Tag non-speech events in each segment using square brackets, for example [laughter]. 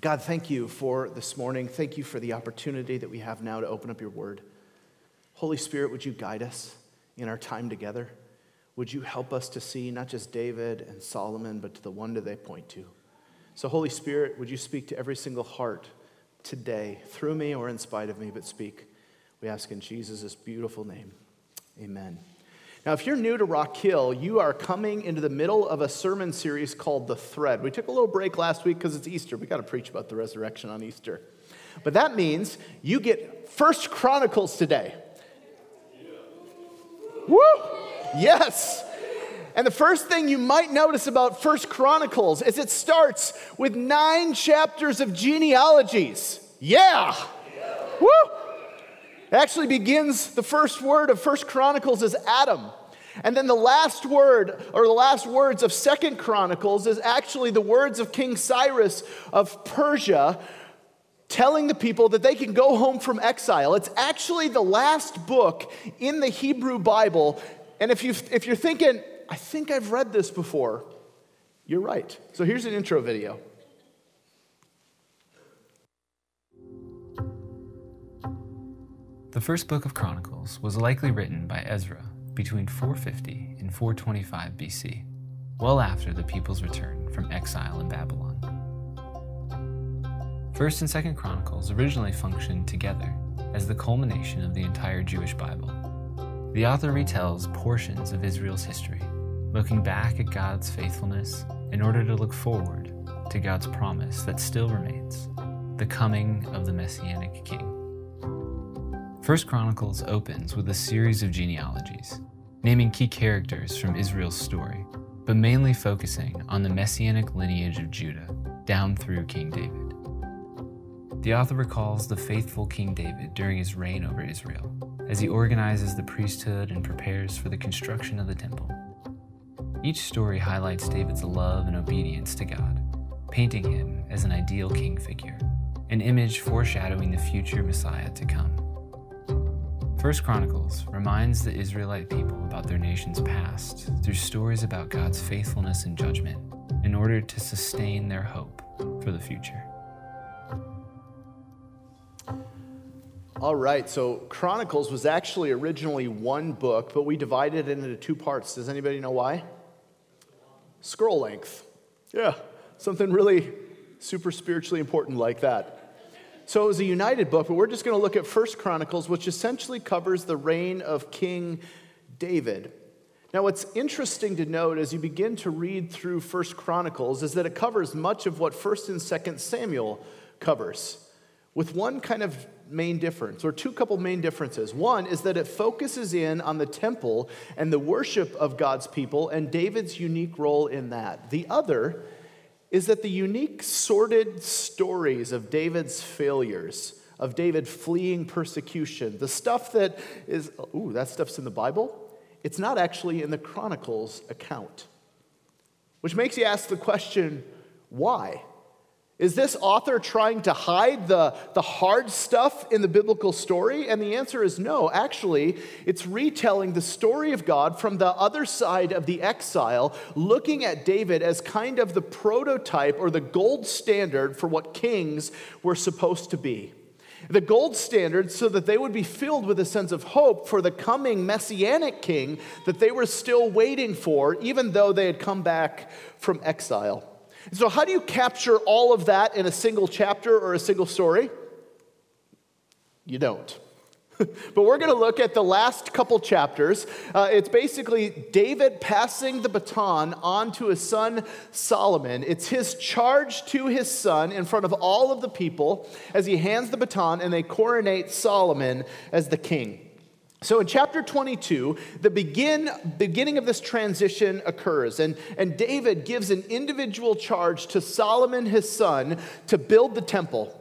God, thank you for this morning. Thank you for the opportunity that we have now to open up your word. Holy Spirit, would you guide us in our time together? Would you help us to see not just David and Solomon, but to the one that they point to? So, Holy Spirit, would you speak to every single heart today, through me or in spite of me, but speak. We ask in Jesus' beautiful name. Amen. Now, if you're new to Rock Hill, you are coming into the middle of a sermon series called The Thread. We took a little break last week because it's Easter. We got to preach about the resurrection on Easter. But that means you get First Chronicles today. Woo! Yes. And the first thing you might notice about First Chronicles is it starts with nine chapters of genealogies. Yeah. Woo! It actually begins the first word of First Chronicles is Adam. And then the last word, or the last words of Second Chronicles, is actually the words of King Cyrus of Persia telling the people that they can go home from exile. It's actually the last book in the Hebrew Bible. And if, you if you're thinking, I think I've read this before, you're right. So here's an intro video. The first book of Chronicles was likely written by Ezra between 450 and 425 BC, well after the people's return from exile in Babylon. First and Second Chronicles originally functioned together as the culmination of the entire Jewish Bible. The author retells portions of Israel's history, looking back at God's faithfulness in order to look forward to God's promise that still remains the coming of the Messianic King. First Chronicles opens with a series of genealogies, naming key characters from Israel's story, but mainly focusing on the messianic lineage of Judah down through King David. The author recalls the faithful King David during his reign over Israel, as he organizes the priesthood and prepares for the construction of the temple. Each story highlights David's love and obedience to God, painting him as an ideal king figure, an image foreshadowing the future Messiah to come. First Chronicles reminds the Israelite people about their nation's past through stories about God's faithfulness and judgment in order to sustain their hope for the future. All right, so Chronicles was actually originally one book, but we divided it into two parts. Does anybody know why? Scroll length. Yeah, something really super spiritually important like that. So it was a united book, but we're just going to look at First Chronicles, which essentially covers the reign of King David. Now, what's interesting to note as you begin to read through First Chronicles is that it covers much of what First and Second Samuel covers, with one kind of main difference, or two couple main differences. One is that it focuses in on the temple and the worship of God's people and David's unique role in that. The other is that the unique, sordid stories of David's failures, of David fleeing persecution, the stuff that is, ooh, that stuff's in the Bible, it's not actually in the Chronicles account. Which makes you ask the question why? Is this author trying to hide the, the hard stuff in the biblical story? And the answer is no. Actually, it's retelling the story of God from the other side of the exile, looking at David as kind of the prototype or the gold standard for what kings were supposed to be. The gold standard so that they would be filled with a sense of hope for the coming messianic king that they were still waiting for, even though they had come back from exile. So, how do you capture all of that in a single chapter or a single story? You don't. [laughs] but we're going to look at the last couple chapters. Uh, it's basically David passing the baton on to his son Solomon. It's his charge to his son in front of all of the people as he hands the baton and they coronate Solomon as the king. So in chapter 22, the begin, beginning of this transition occurs, and, and David gives an individual charge to Solomon, his son, to build the temple.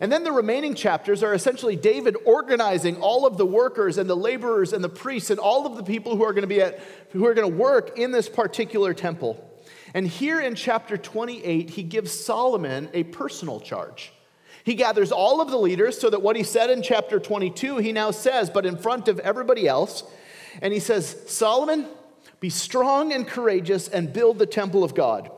And then the remaining chapters are essentially David organizing all of the workers and the laborers and the priests and all of the people who are going to be at, who are going to work in this particular temple. And here in chapter 28, he gives Solomon a personal charge. He gathers all of the leaders so that what he said in chapter 22, he now says, but in front of everybody else. And he says, Solomon, be strong and courageous and build the temple of God.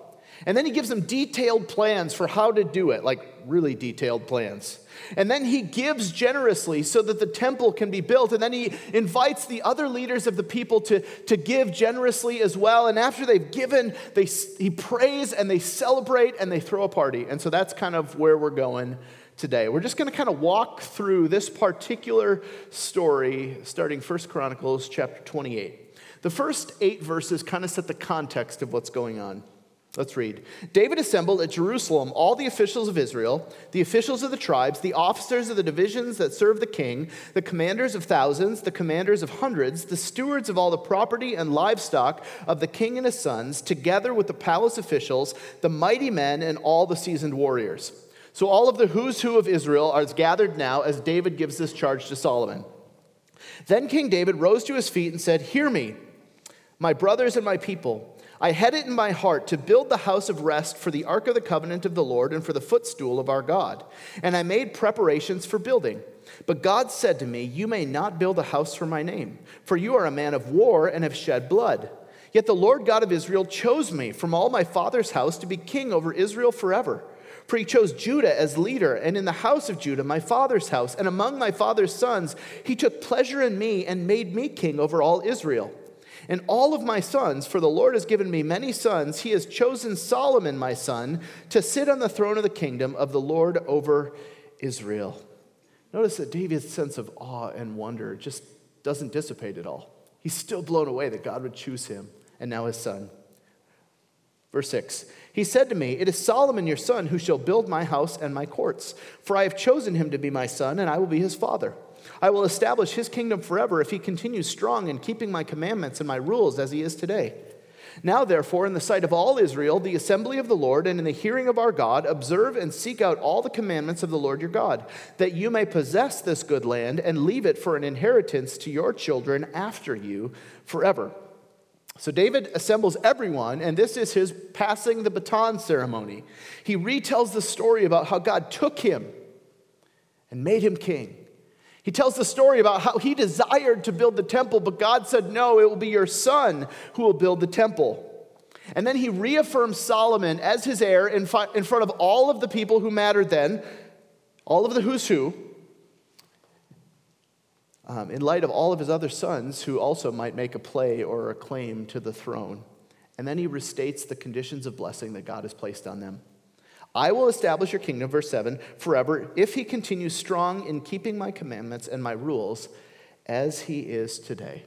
And then he gives them detailed plans for how to do it, like really detailed plans. And then he gives generously so that the temple can be built. And then he invites the other leaders of the people to, to give generously as well. And after they've given, they, he prays and they celebrate and they throw a party. And so that's kind of where we're going today. We're just going to kind of walk through this particular story starting First Chronicles chapter 28. The first eight verses kind of set the context of what's going on. Let's read. David assembled at Jerusalem all the officials of Israel, the officials of the tribes, the officers of the divisions that serve the king, the commanders of thousands, the commanders of hundreds, the stewards of all the property and livestock of the king and his sons, together with the palace officials, the mighty men, and all the seasoned warriors. So all of the who's who of Israel are gathered now as David gives this charge to Solomon. Then King David rose to his feet and said, Hear me, my brothers and my people. I had it in my heart to build the house of rest for the ark of the covenant of the Lord and for the footstool of our God. And I made preparations for building. But God said to me, You may not build a house for my name, for you are a man of war and have shed blood. Yet the Lord God of Israel chose me from all my father's house to be king over Israel forever. For he chose Judah as leader, and in the house of Judah, my father's house, and among my father's sons, he took pleasure in me and made me king over all Israel. And all of my sons, for the Lord has given me many sons, he has chosen Solomon, my son, to sit on the throne of the kingdom of the Lord over Israel. Notice that David's sense of awe and wonder just doesn't dissipate at all. He's still blown away that God would choose him and now his son. Verse 6 He said to me, It is Solomon your son who shall build my house and my courts, for I have chosen him to be my son, and I will be his father. I will establish his kingdom forever if he continues strong in keeping my commandments and my rules as he is today. Now, therefore, in the sight of all Israel, the assembly of the Lord, and in the hearing of our God, observe and seek out all the commandments of the Lord your God, that you may possess this good land and leave it for an inheritance to your children after you forever. So David assembles everyone, and this is his passing the baton ceremony. He retells the story about how God took him and made him king. He tells the story about how he desired to build the temple, but God said, No, it will be your son who will build the temple. And then he reaffirms Solomon as his heir in, front of all of the people who mattered then, all of the who's who, um, in light of all of his other sons who also might make a play or a claim to the throne. And then he restates the conditions of blessing that God has placed on them. I will establish your kingdom, verse 7, forever, if he continues strong in keeping my commandments and my rules as he is today.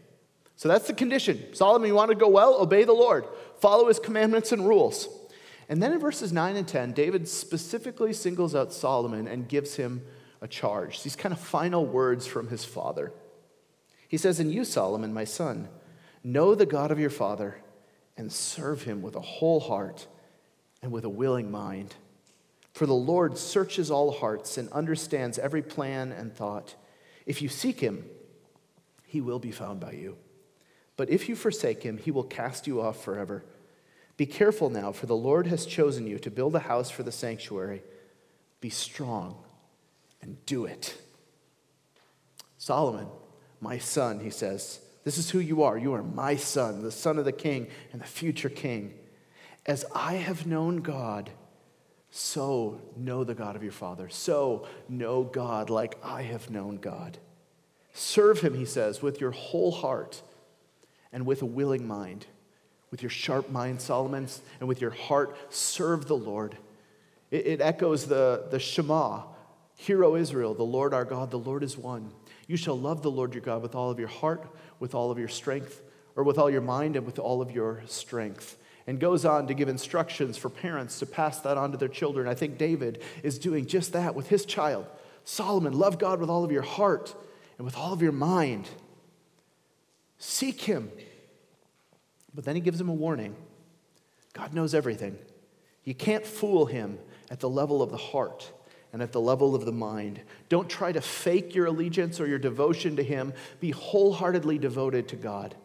So that's the condition. Solomon, you want to go well? Obey the Lord, follow his commandments and rules. And then in verses 9 and 10, David specifically singles out Solomon and gives him a charge, these kind of final words from his father. He says, And you, Solomon, my son, know the God of your father and serve him with a whole heart and with a willing mind. For the Lord searches all hearts and understands every plan and thought. If you seek him, he will be found by you. But if you forsake him, he will cast you off forever. Be careful now, for the Lord has chosen you to build a house for the sanctuary. Be strong and do it. Solomon, my son, he says, this is who you are. You are my son, the son of the king and the future king. As I have known God, so know the God of your father. So know God like I have known God. Serve him, he says, with your whole heart and with a willing mind. With your sharp mind, Solomon, and with your heart, serve the Lord. It, it echoes the, the Shema Hear, O Israel, the Lord our God, the Lord is one. You shall love the Lord your God with all of your heart, with all of your strength, or with all your mind, and with all of your strength and goes on to give instructions for parents to pass that on to their children. I think David is doing just that with his child. Solomon, love God with all of your heart and with all of your mind. Seek him. But then he gives him a warning God knows everything. You can't fool him at the level of the heart and at the level of the mind. Don't try to fake your allegiance or your devotion to him. Be wholeheartedly devoted to God.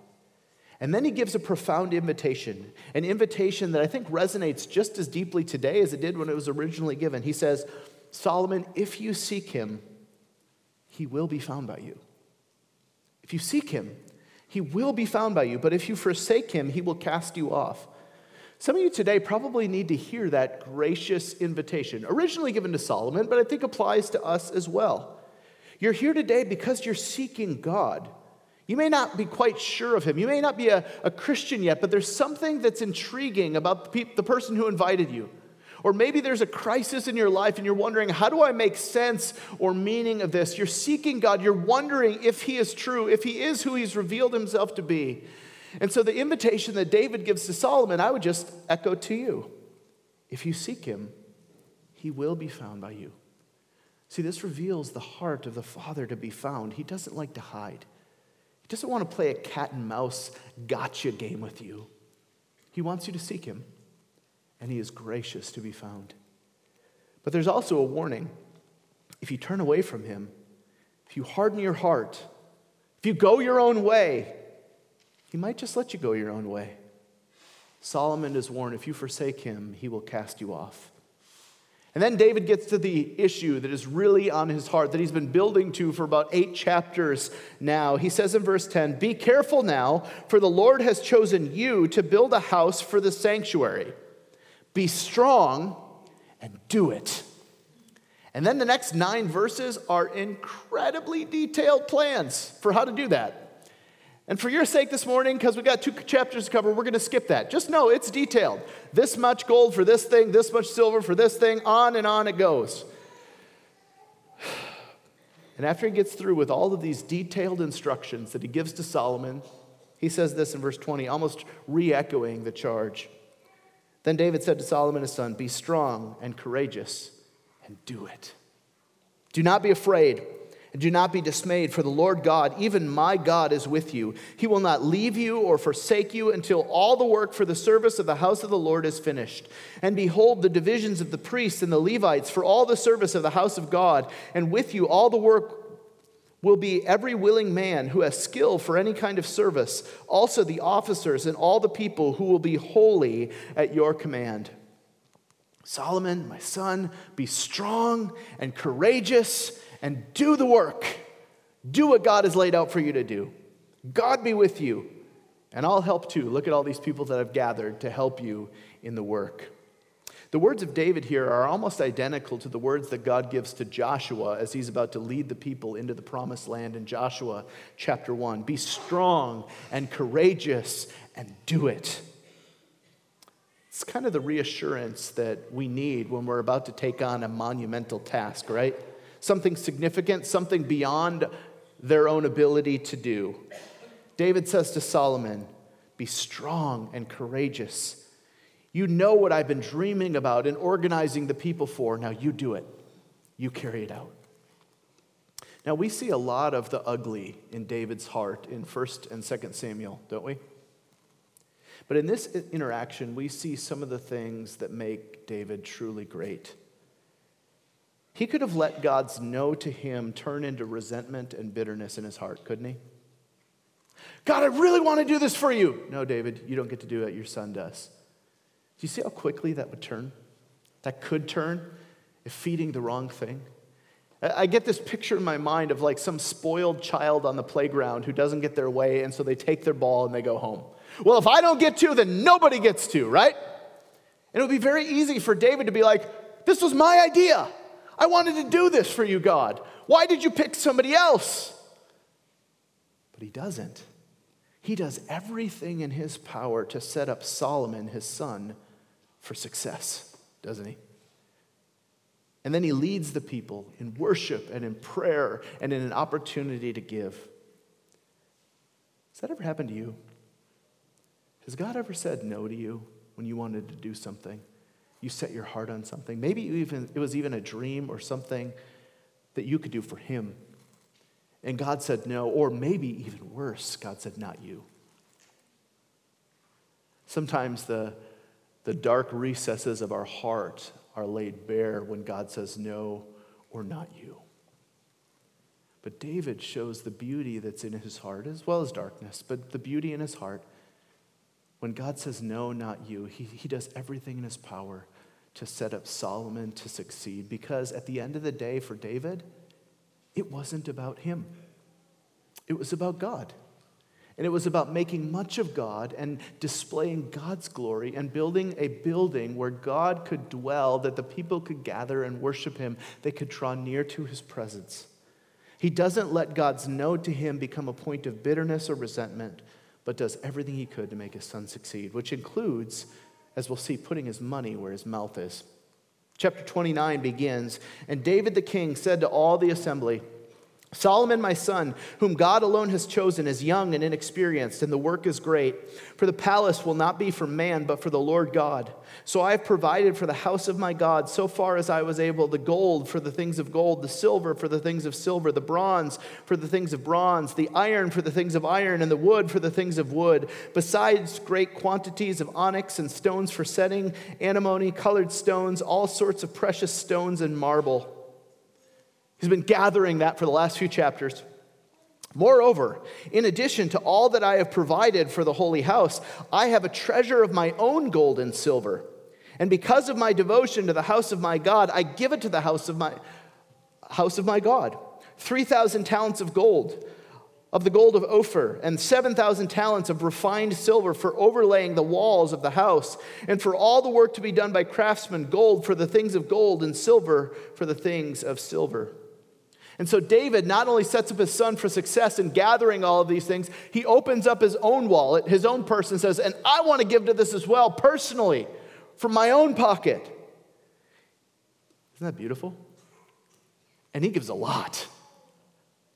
And then he gives a profound invitation, an invitation that I think resonates just as deeply today as it did when it was originally given. He says, Solomon, if you seek him, he will be found by you. If you seek him, he will be found by you, but if you forsake him, he will cast you off. Some of you today probably need to hear that gracious invitation, originally given to Solomon, but I think applies to us as well. You're here today because you're seeking God. You may not be quite sure of him. You may not be a, a Christian yet, but there's something that's intriguing about the, pe- the person who invited you. Or maybe there's a crisis in your life and you're wondering, how do I make sense or meaning of this? You're seeking God. You're wondering if He is true, if He is who He's revealed Himself to be. And so the invitation that David gives to Solomon, I would just echo to you. If you seek Him, He will be found by you. See, this reveals the heart of the Father to be found. He doesn't like to hide, He doesn't want to play a cat and mouse gotcha game with you. He wants you to seek Him, and He is gracious to be found. But there's also a warning. If you turn away from Him, if you harden your heart, if you go your own way, He might just let you go your own way. Solomon is warned if you forsake Him, He will cast you off. And then David gets to the issue that is really on his heart, that he's been building to for about eight chapters now. He says in verse 10 Be careful now, for the Lord has chosen you to build a house for the sanctuary. Be strong and do it. And then the next nine verses are incredibly detailed plans for how to do that. And for your sake this morning, because we've got two chapters to cover, we're going to skip that. Just know it's detailed. This much gold for this thing, this much silver for this thing, on and on it goes. [sighs] And after he gets through with all of these detailed instructions that he gives to Solomon, he says this in verse 20, almost re echoing the charge. Then David said to Solomon his son, Be strong and courageous and do it. Do not be afraid. Do not be dismayed, for the Lord God, even my God, is with you. He will not leave you or forsake you until all the work for the service of the house of the Lord is finished. And behold, the divisions of the priests and the Levites for all the service of the house of God, and with you all the work will be every willing man who has skill for any kind of service, also the officers and all the people who will be holy at your command. Solomon, my son, be strong and courageous and do the work. Do what God has laid out for you to do. God be with you, and I'll help too. Look at all these people that I've gathered to help you in the work. The words of David here are almost identical to the words that God gives to Joshua as he's about to lead the people into the promised land in Joshua chapter 1. Be strong and courageous and do it. It's kind of the reassurance that we need when we're about to take on a monumental task, right? Something significant, something beyond their own ability to do. David says to Solomon, Be strong and courageous. You know what I've been dreaming about and organizing the people for. Now you do it, you carry it out. Now we see a lot of the ugly in David's heart in 1st and 2nd Samuel, don't we? But in this interaction, we see some of the things that make David truly great. He could have let God's no to him turn into resentment and bitterness in his heart, couldn't he? God, I really want to do this for you. No, David, you don't get to do it. Your son does. Do you see how quickly that would turn? That could turn if feeding the wrong thing. I get this picture in my mind of like some spoiled child on the playground who doesn't get their way, and so they take their ball and they go home. Well, if I don't get to, then nobody gets to, right? And it would be very easy for David to be like, This was my idea. I wanted to do this for you, God. Why did you pick somebody else? But he doesn't. He does everything in his power to set up Solomon, his son, for success, doesn't he? And then he leads the people in worship and in prayer and in an opportunity to give. Has that ever happened to you? Has God ever said no to you when you wanted to do something? You set your heart on something. Maybe even, it was even a dream or something that you could do for him. And God said no, or maybe even worse, God said, not you. Sometimes the, the dark recesses of our heart are laid bare when God says no or not you. But David shows the beauty that's in his heart as well as darkness, but the beauty in his heart when God says, No, not you, he, he does everything in his power to set up Solomon to succeed because at the end of the day, for David, it wasn't about him, it was about God. And it was about making much of God and displaying God's glory and building a building where God could dwell, that the people could gather and worship Him, they could draw near to His presence. He doesn't let God's no to him become a point of bitterness or resentment, but does everything he could to make his son succeed, which includes, as we'll see, putting his money where his mouth is. Chapter 29 begins, and David the king said to all the assembly, Solomon, my son, whom God alone has chosen, is young and inexperienced, and the work is great. For the palace will not be for man, but for the Lord God. So I have provided for the house of my God, so far as I was able, the gold for the things of gold, the silver for the things of silver, the bronze for the things of bronze, the iron for the things of iron, and the wood for the things of wood, besides great quantities of onyx and stones for setting, antimony, colored stones, all sorts of precious stones and marble. He's been gathering that for the last few chapters. Moreover, in addition to all that I have provided for the holy house, I have a treasure of my own gold and silver. And because of my devotion to the house of my God, I give it to the house of my house of my God. 3,000 talents of gold, of the gold of Ophir, and 7,000 talents of refined silver for overlaying the walls of the house, and for all the work to be done by craftsmen, gold for the things of gold, and silver for the things of silver. And so David not only sets up his son for success in gathering all of these things, he opens up his own wallet, his own purse, and says, And I want to give to this as well, personally, from my own pocket. Isn't that beautiful? And he gives a lot,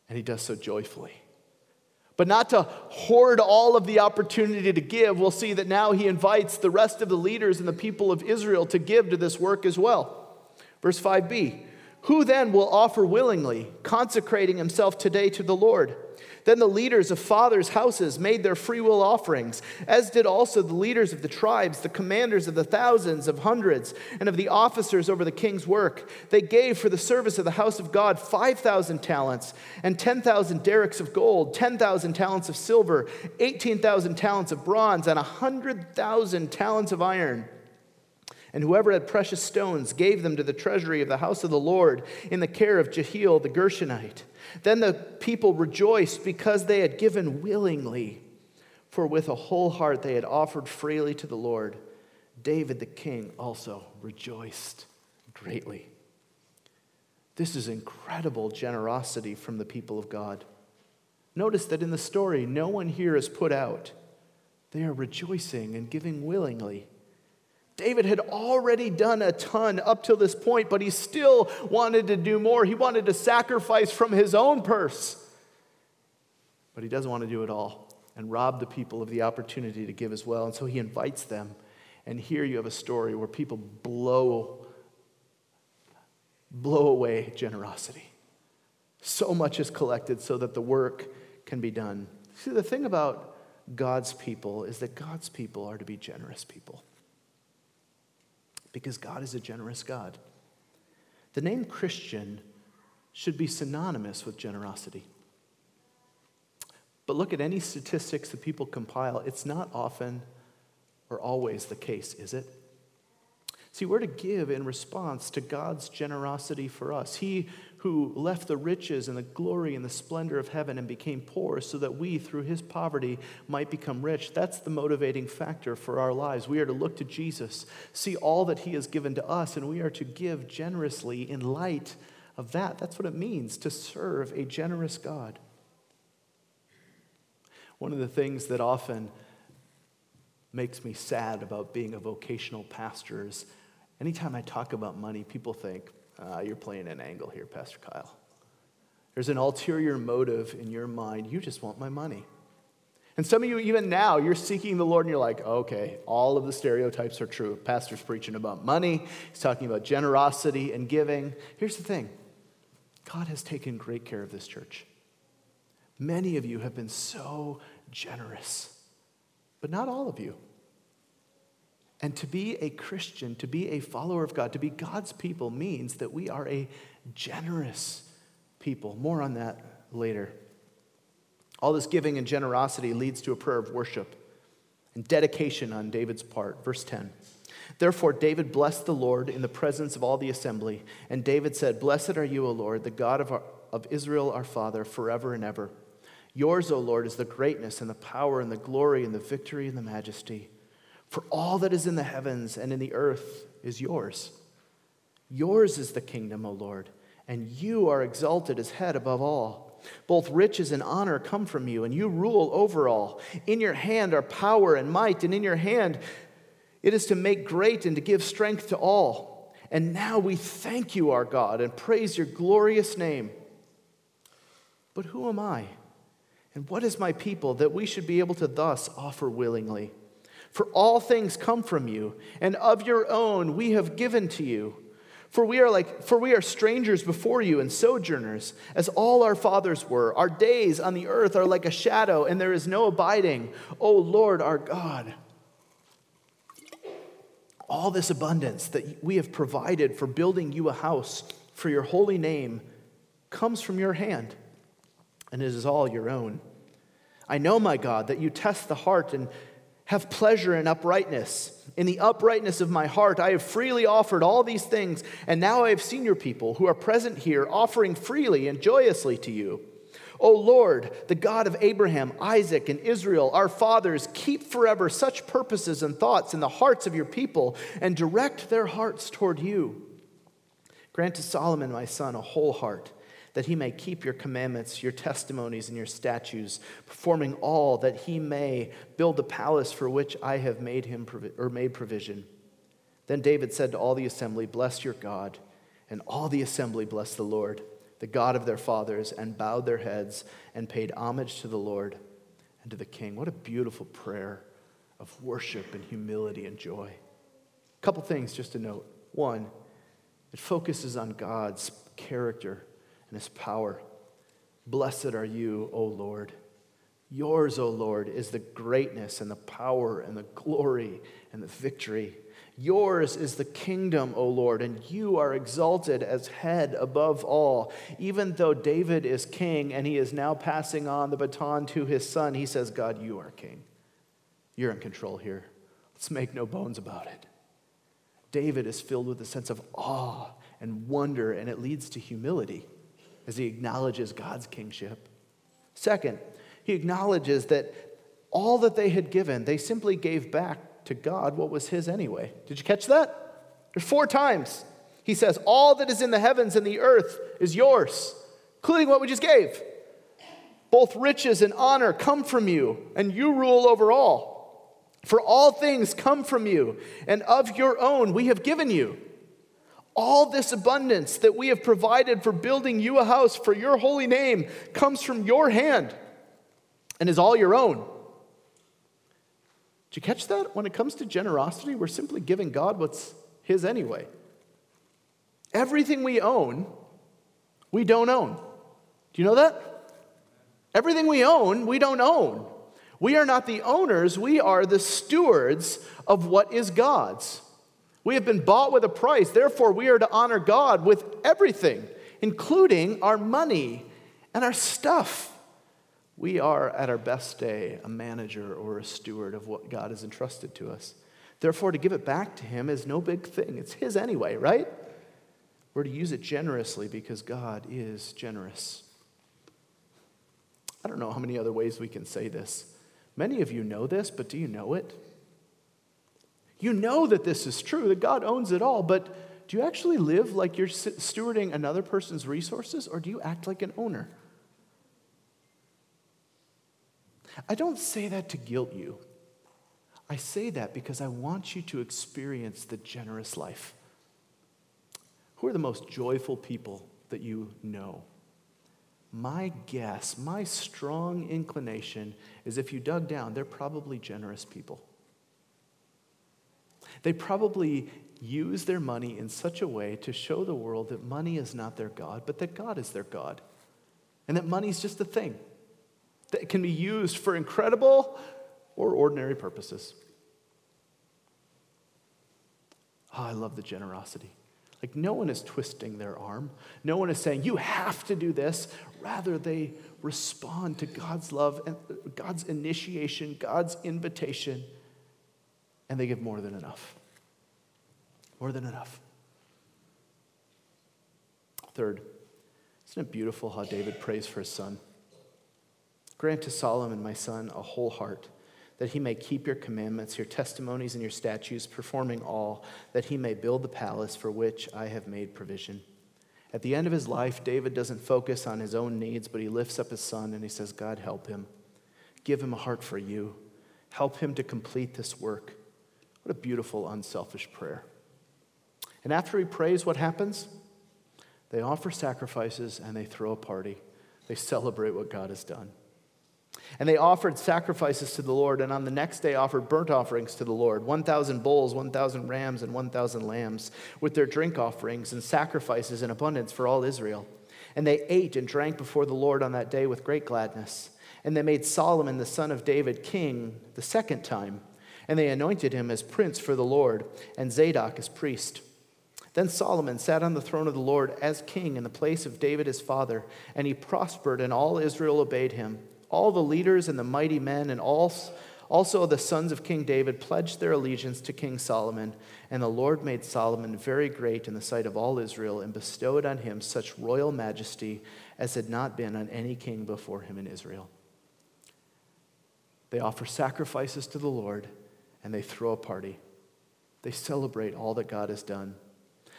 and he does so joyfully. But not to hoard all of the opportunity to give, we'll see that now he invites the rest of the leaders and the people of Israel to give to this work as well. Verse 5b who then will offer willingly, consecrating himself today to the Lord? Then the leaders of fathers' houses made their freewill offerings, as did also the leaders of the tribes, the commanders of the thousands, of hundreds, and of the officers over the king's work. They gave for the service of the house of God 5,000 talents, and 10,000 darics of gold, 10,000 talents of silver, 18,000 talents of bronze, and 100,000 talents of iron. And whoever had precious stones gave them to the treasury of the house of the Lord in the care of Jehiel the Gershonite. Then the people rejoiced because they had given willingly, for with a whole heart they had offered freely to the Lord. David the king also rejoiced greatly. This is incredible generosity from the people of God. Notice that in the story, no one here is put out. They are rejoicing and giving willingly. David had already done a ton up till this point, but he still wanted to do more. He wanted to sacrifice from his own purse. But he doesn't want to do it all and rob the people of the opportunity to give as well. And so he invites them. And here you have a story where people blow, blow away generosity. So much is collected so that the work can be done. See, the thing about God's people is that God's people are to be generous people because God is a generous God. The name Christian should be synonymous with generosity. But look at any statistics that people compile, it's not often or always the case, is it? See, we're to give in response to God's generosity for us. He who left the riches and the glory and the splendor of heaven and became poor so that we, through his poverty, might become rich. That's the motivating factor for our lives. We are to look to Jesus, see all that he has given to us, and we are to give generously in light of that. That's what it means to serve a generous God. One of the things that often makes me sad about being a vocational pastor is anytime I talk about money, people think, uh, you're playing an angle here, Pastor Kyle. There's an ulterior motive in your mind. You just want my money. And some of you, even now, you're seeking the Lord and you're like, okay, all of the stereotypes are true. Pastor's preaching about money, he's talking about generosity and giving. Here's the thing God has taken great care of this church. Many of you have been so generous, but not all of you. And to be a Christian, to be a follower of God, to be God's people means that we are a generous people. More on that later. All this giving and generosity leads to a prayer of worship and dedication on David's part. Verse 10. Therefore, David blessed the Lord in the presence of all the assembly. And David said, Blessed are you, O Lord, the God of, our, of Israel, our Father, forever and ever. Yours, O Lord, is the greatness and the power and the glory and the victory and the majesty. For all that is in the heavens and in the earth is yours. Yours is the kingdom, O Lord, and you are exalted as head above all. Both riches and honor come from you, and you rule over all. In your hand are power and might, and in your hand it is to make great and to give strength to all. And now we thank you, our God, and praise your glorious name. But who am I? And what is my people that we should be able to thus offer willingly? For all things come from you, and of your own we have given to you. For we are like for we are strangers before you and sojourners, as all our fathers were. Our days on the earth are like a shadow, and there is no abiding. O Lord our God. All this abundance that we have provided for building you a house for your holy name comes from your hand and it is all your own. I know, my God, that you test the heart and have pleasure in uprightness. In the uprightness of my heart, I have freely offered all these things, and now I have seen your people who are present here offering freely and joyously to you. O Lord, the God of Abraham, Isaac, and Israel, our fathers, keep forever such purposes and thoughts in the hearts of your people and direct their hearts toward you. Grant to Solomon, my son, a whole heart that he may keep your commandments, your testimonies, and your statutes, performing all that he may build the palace for which I have made him or made provision. Then David said to all the assembly, Bless your God. And all the assembly blessed the Lord, the God of their fathers, and bowed their heads and paid homage to the Lord and to the king. What a beautiful prayer of worship and humility and joy. A couple things just to note. One, it focuses on God's character and his power. Blessed are you, O Lord. Yours, O Lord, is the greatness and the power and the glory and the victory. Yours is the kingdom, O Lord, and you are exalted as head above all. Even though David is king and he is now passing on the baton to his son, he says, God, you are king. You're in control here. Let's make no bones about it. David is filled with a sense of awe and wonder, and it leads to humility as he acknowledges God's kingship. Second, he acknowledges that all that they had given, they simply gave back to God what was his anyway. Did you catch that? There's four times. He says, All that is in the heavens and the earth is yours, including what we just gave. Both riches and honor come from you, and you rule over all. For all things come from you, and of your own we have given you. All this abundance that we have provided for building you a house for your holy name comes from your hand and is all your own. Did you catch that? When it comes to generosity, we're simply giving God what's His anyway. Everything we own, we don't own. Do you know that? Everything we own, we don't own. We are not the owners, we are the stewards of what is God's. We have been bought with a price. Therefore, we are to honor God with everything, including our money and our stuff. We are, at our best day, a manager or a steward of what God has entrusted to us. Therefore, to give it back to Him is no big thing. It's His anyway, right? We're to use it generously because God is generous. I don't know how many other ways we can say this. Many of you know this, but do you know it? You know that this is true, that God owns it all, but do you actually live like you're stewarding another person's resources, or do you act like an owner? I don't say that to guilt you. I say that because I want you to experience the generous life. Who are the most joyful people that you know? My guess, my strong inclination is if you dug down, they're probably generous people. They probably use their money in such a way to show the world that money is not their God, but that God is their God. And that money is just a thing that can be used for incredible or ordinary purposes. Oh, I love the generosity. Like, no one is twisting their arm. No one is saying, you have to do this. Rather, they respond to God's love and God's initiation, God's invitation and they give more than enough. More than enough. Third, isn't it beautiful how David prays for his son? Grant to Solomon, my son, a whole heart, that he may keep your commandments, your testimonies, and your statutes, performing all, that he may build the palace for which I have made provision. At the end of his life, David doesn't focus on his own needs, but he lifts up his son and he says, God, help him. Give him a heart for you. Help him to complete this work. What a beautiful, unselfish prayer. And after he prays, what happens? They offer sacrifices and they throw a party. They celebrate what God has done. And they offered sacrifices to the Lord, and on the next day offered burnt offerings to the Lord 1,000 bulls, 1,000 rams, and 1,000 lambs, with their drink offerings and sacrifices in abundance for all Israel. And they ate and drank before the Lord on that day with great gladness. And they made Solomon the son of David king the second time. And they anointed him as prince for the Lord, and Zadok as priest. Then Solomon sat on the throne of the Lord as king in the place of David his father, and he prospered, and all Israel obeyed him. All the leaders and the mighty men, and all, also the sons of King David, pledged their allegiance to King Solomon. And the Lord made Solomon very great in the sight of all Israel, and bestowed on him such royal majesty as had not been on any king before him in Israel. They offer sacrifices to the Lord, and they throw a party. They celebrate all that God has done.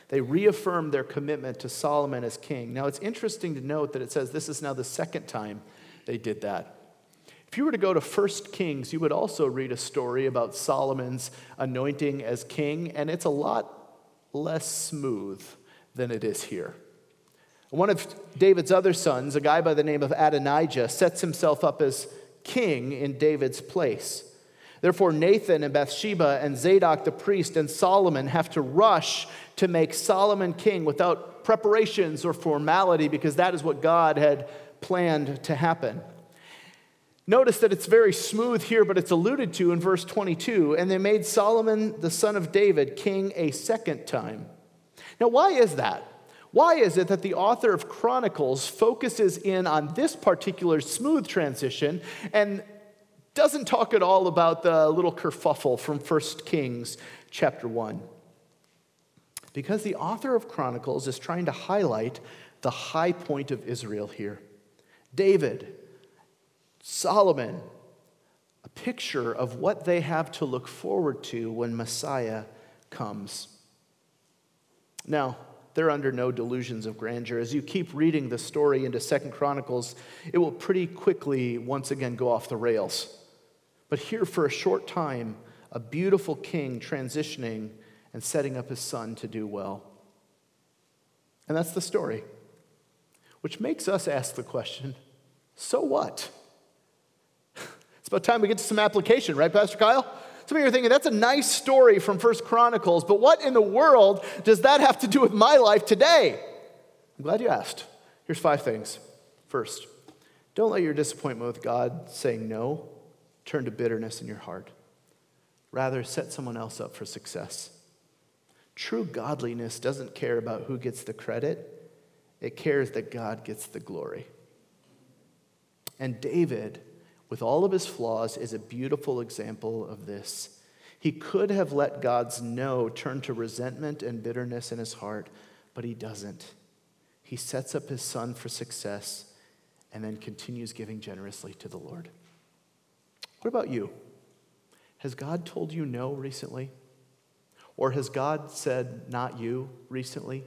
They reaffirm their commitment to Solomon as king. Now, it's interesting to note that it says this is now the second time they did that. If you were to go to 1 Kings, you would also read a story about Solomon's anointing as king, and it's a lot less smooth than it is here. One of David's other sons, a guy by the name of Adonijah, sets himself up as king in David's place. Therefore, Nathan and Bathsheba and Zadok the priest and Solomon have to rush to make Solomon king without preparations or formality because that is what God had planned to happen. Notice that it's very smooth here, but it's alluded to in verse 22. And they made Solomon, the son of David, king a second time. Now, why is that? Why is it that the author of Chronicles focuses in on this particular smooth transition and doesn't talk at all about the little kerfuffle from 1 Kings chapter 1? Because the author of Chronicles is trying to highlight the high point of Israel here. David, Solomon, a picture of what they have to look forward to when Messiah comes. Now, they're under no delusions of grandeur. As you keep reading the story into Second Chronicles, it will pretty quickly once again go off the rails. But here, for a short time, a beautiful king transitioning and setting up his son to do well. And that's the story. Which makes us ask the question so what? [laughs] It's about time we get to some application, right, Pastor Kyle? Some of you are thinking, that's a nice story from First Chronicles, but what in the world does that have to do with my life today? I'm glad you asked. Here's five things. First, don't let your disappointment with God saying no turn to bitterness in your heart. Rather, set someone else up for success. True godliness doesn't care about who gets the credit, it cares that God gets the glory. And David, with all of his flaws, is a beautiful example of this. He could have let God's no turn to resentment and bitterness in his heart, but he doesn't. He sets up his son for success and then continues giving generously to the Lord. What about you? Has God told you no recently? Or has God said not you recently?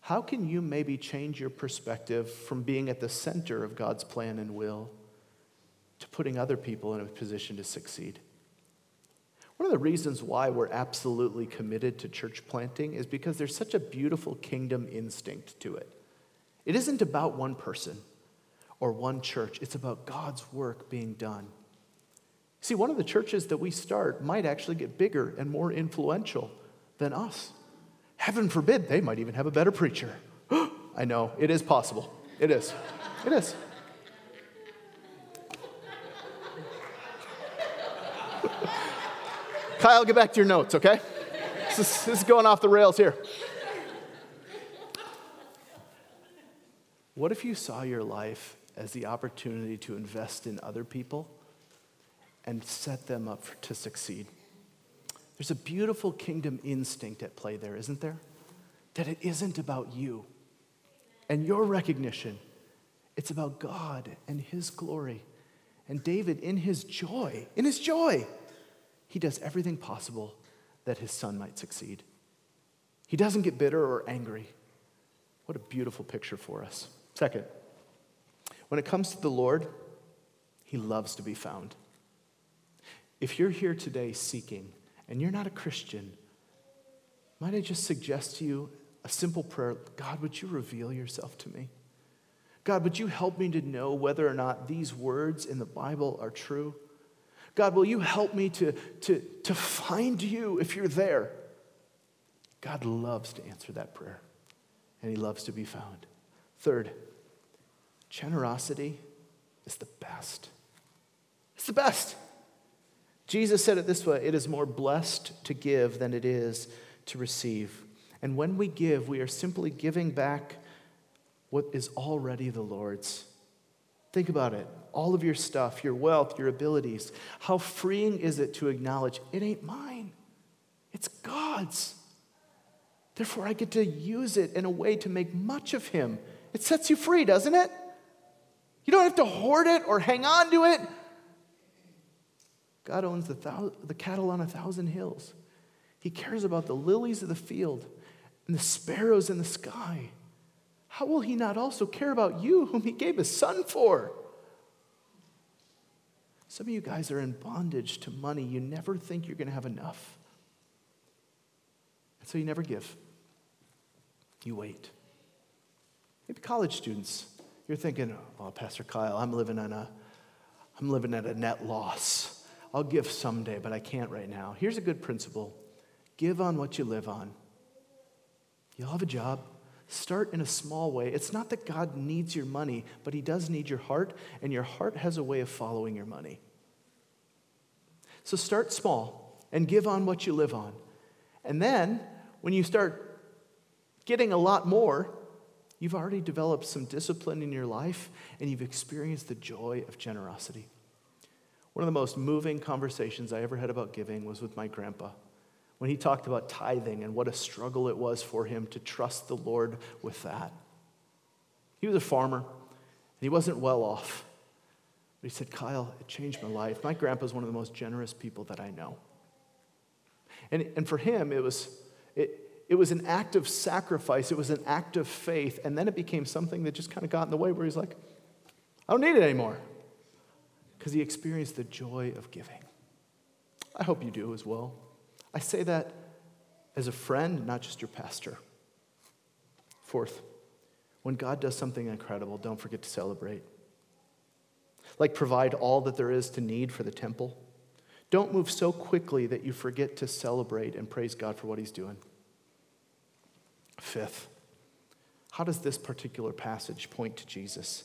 How can you maybe change your perspective from being at the center of God's plan and will to putting other people in a position to succeed? One of the reasons why we're absolutely committed to church planting is because there's such a beautiful kingdom instinct to it. It isn't about one person or one church, it's about God's work being done. See, one of the churches that we start might actually get bigger and more influential than us. Heaven forbid, they might even have a better preacher. [gasps] I know, it is possible. It is. It is. [laughs] Kyle, get back to your notes, okay? This is, this is going off the rails here. What if you saw your life as the opportunity to invest in other people and set them up for, to succeed? There's a beautiful kingdom instinct at play there, isn't there? That it isn't about you and your recognition. It's about God and His glory. And David, in his joy, in his joy, he does everything possible that his son might succeed. He doesn't get bitter or angry. What a beautiful picture for us. Second, when it comes to the Lord, he loves to be found. If you're here today seeking and you're not a Christian, might I just suggest to you a simple prayer God, would you reveal yourself to me? God, would you help me to know whether or not these words in the Bible are true? God, will you help me to, to, to find you if you're there? God loves to answer that prayer, and He loves to be found. Third, generosity is the best. It's the best. Jesus said it this way it is more blessed to give than it is to receive. And when we give, we are simply giving back what is already the Lord's. Think about it. All of your stuff, your wealth, your abilities. How freeing is it to acknowledge it ain't mine, it's God's. Therefore, I get to use it in a way to make much of Him. It sets you free, doesn't it? You don't have to hoard it or hang on to it. God owns the, thou- the cattle on a thousand hills. He cares about the lilies of the field and the sparrows in the sky. How will he not also care about you, whom he gave his son for? Some of you guys are in bondage to money. You never think you're going to have enough. And so you never give. You wait. Maybe college students, you're thinking, oh, Pastor Kyle, I'm living on a, I'm living at a net loss. I'll give someday, but I can't right now. Here's a good principle give on what you live on. You'll have a job. Start in a small way. It's not that God needs your money, but He does need your heart, and your heart has a way of following your money. So start small and give on what you live on. And then, when you start getting a lot more, you've already developed some discipline in your life and you've experienced the joy of generosity. One of the most moving conversations I ever had about giving was with my grandpa when he talked about tithing and what a struggle it was for him to trust the Lord with that. He was a farmer, and he wasn't well off. But he said, Kyle, it changed my life. My grandpa's one of the most generous people that I know. And, and for him, it was, it, it was an act of sacrifice, it was an act of faith, and then it became something that just kind of got in the way where he's like, I don't need it anymore. Because he experienced the joy of giving. I hope you do as well. I say that as a friend, not just your pastor. Fourth, when God does something incredible, don't forget to celebrate. Like provide all that there is to need for the temple. Don't move so quickly that you forget to celebrate and praise God for what He's doing. Fifth, how does this particular passage point to Jesus?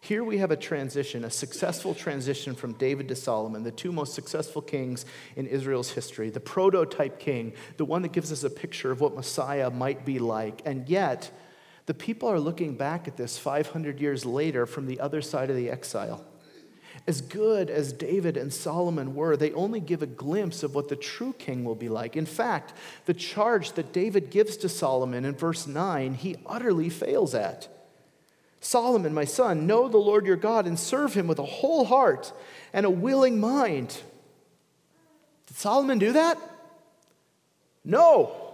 Here we have a transition, a successful transition from David to Solomon, the two most successful kings in Israel's history, the prototype king, the one that gives us a picture of what Messiah might be like. And yet, the people are looking back at this 500 years later from the other side of the exile. As good as David and Solomon were, they only give a glimpse of what the true king will be like. In fact, the charge that David gives to Solomon in verse 9, he utterly fails at. Solomon, my son, know the Lord your God and serve him with a whole heart and a willing mind. Did Solomon do that? No.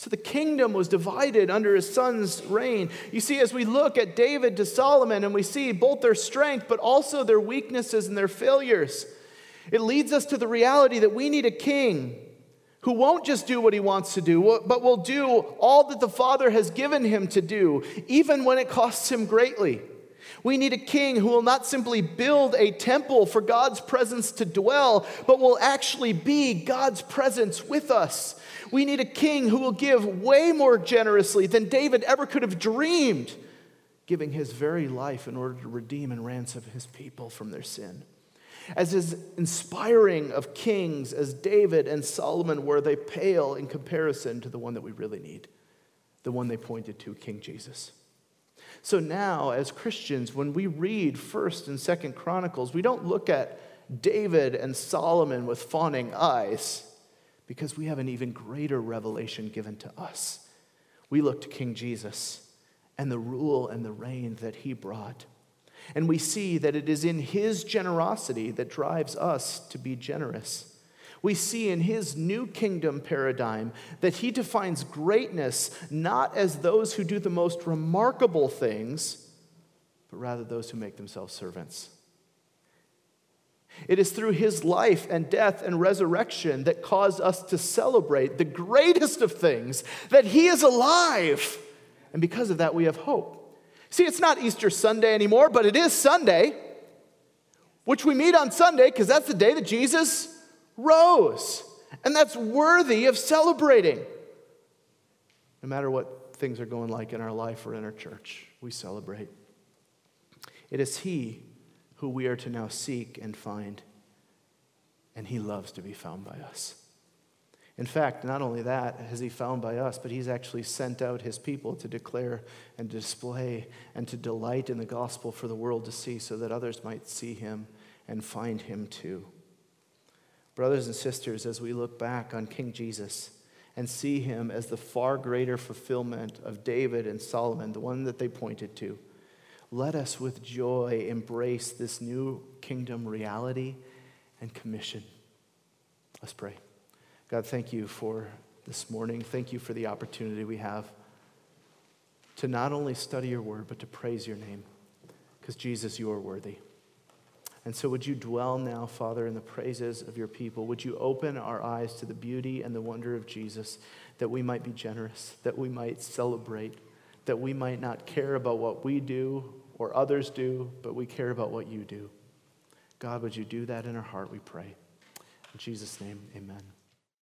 So the kingdom was divided under his son's reign. You see, as we look at David to Solomon and we see both their strength, but also their weaknesses and their failures, it leads us to the reality that we need a king who won't just do what he wants to do, but will do all that the Father has given him to do, even when it costs him greatly. We need a king who will not simply build a temple for God's presence to dwell, but will actually be God's presence with us. We need a king who will give way more generously than David ever could have dreamed, giving his very life in order to redeem and ransom his people from their sin. As inspiring of kings as David and Solomon were, they pale in comparison to the one that we really need, the one they pointed to, King Jesus. So now, as Christians, when we read 1st and 2nd Chronicles, we don't look at David and Solomon with fawning eyes because we have an even greater revelation given to us. We look to King Jesus and the rule and the reign that he brought. And we see that it is in his generosity that drives us to be generous. We see in his new kingdom paradigm that he defines greatness not as those who do the most remarkable things, but rather those who make themselves servants. It is through his life and death and resurrection that cause us to celebrate the greatest of things that he is alive. And because of that, we have hope. See, it's not Easter Sunday anymore, but it is Sunday, which we meet on Sunday because that's the day that Jesus rose. And that's worthy of celebrating. No matter what things are going like in our life or in our church, we celebrate. It is He who we are to now seek and find, and He loves to be found by us. In fact, not only that has He found by us, but He's actually sent out His people to declare and display and to delight in the gospel for the world to see so that others might see Him and find Him too. Brothers and sisters, as we look back on King Jesus and see him as the far greater fulfillment of David and Solomon, the one that they pointed to, let us with joy embrace this new kingdom reality and commission. Let's pray. God, thank you for this morning. Thank you for the opportunity we have to not only study your word, but to praise your name, because Jesus, you are worthy. And so, would you dwell now, Father, in the praises of your people? Would you open our eyes to the beauty and the wonder of Jesus, that we might be generous, that we might celebrate, that we might not care about what we do or others do, but we care about what you do? God, would you do that in our heart, we pray. In Jesus' name, amen.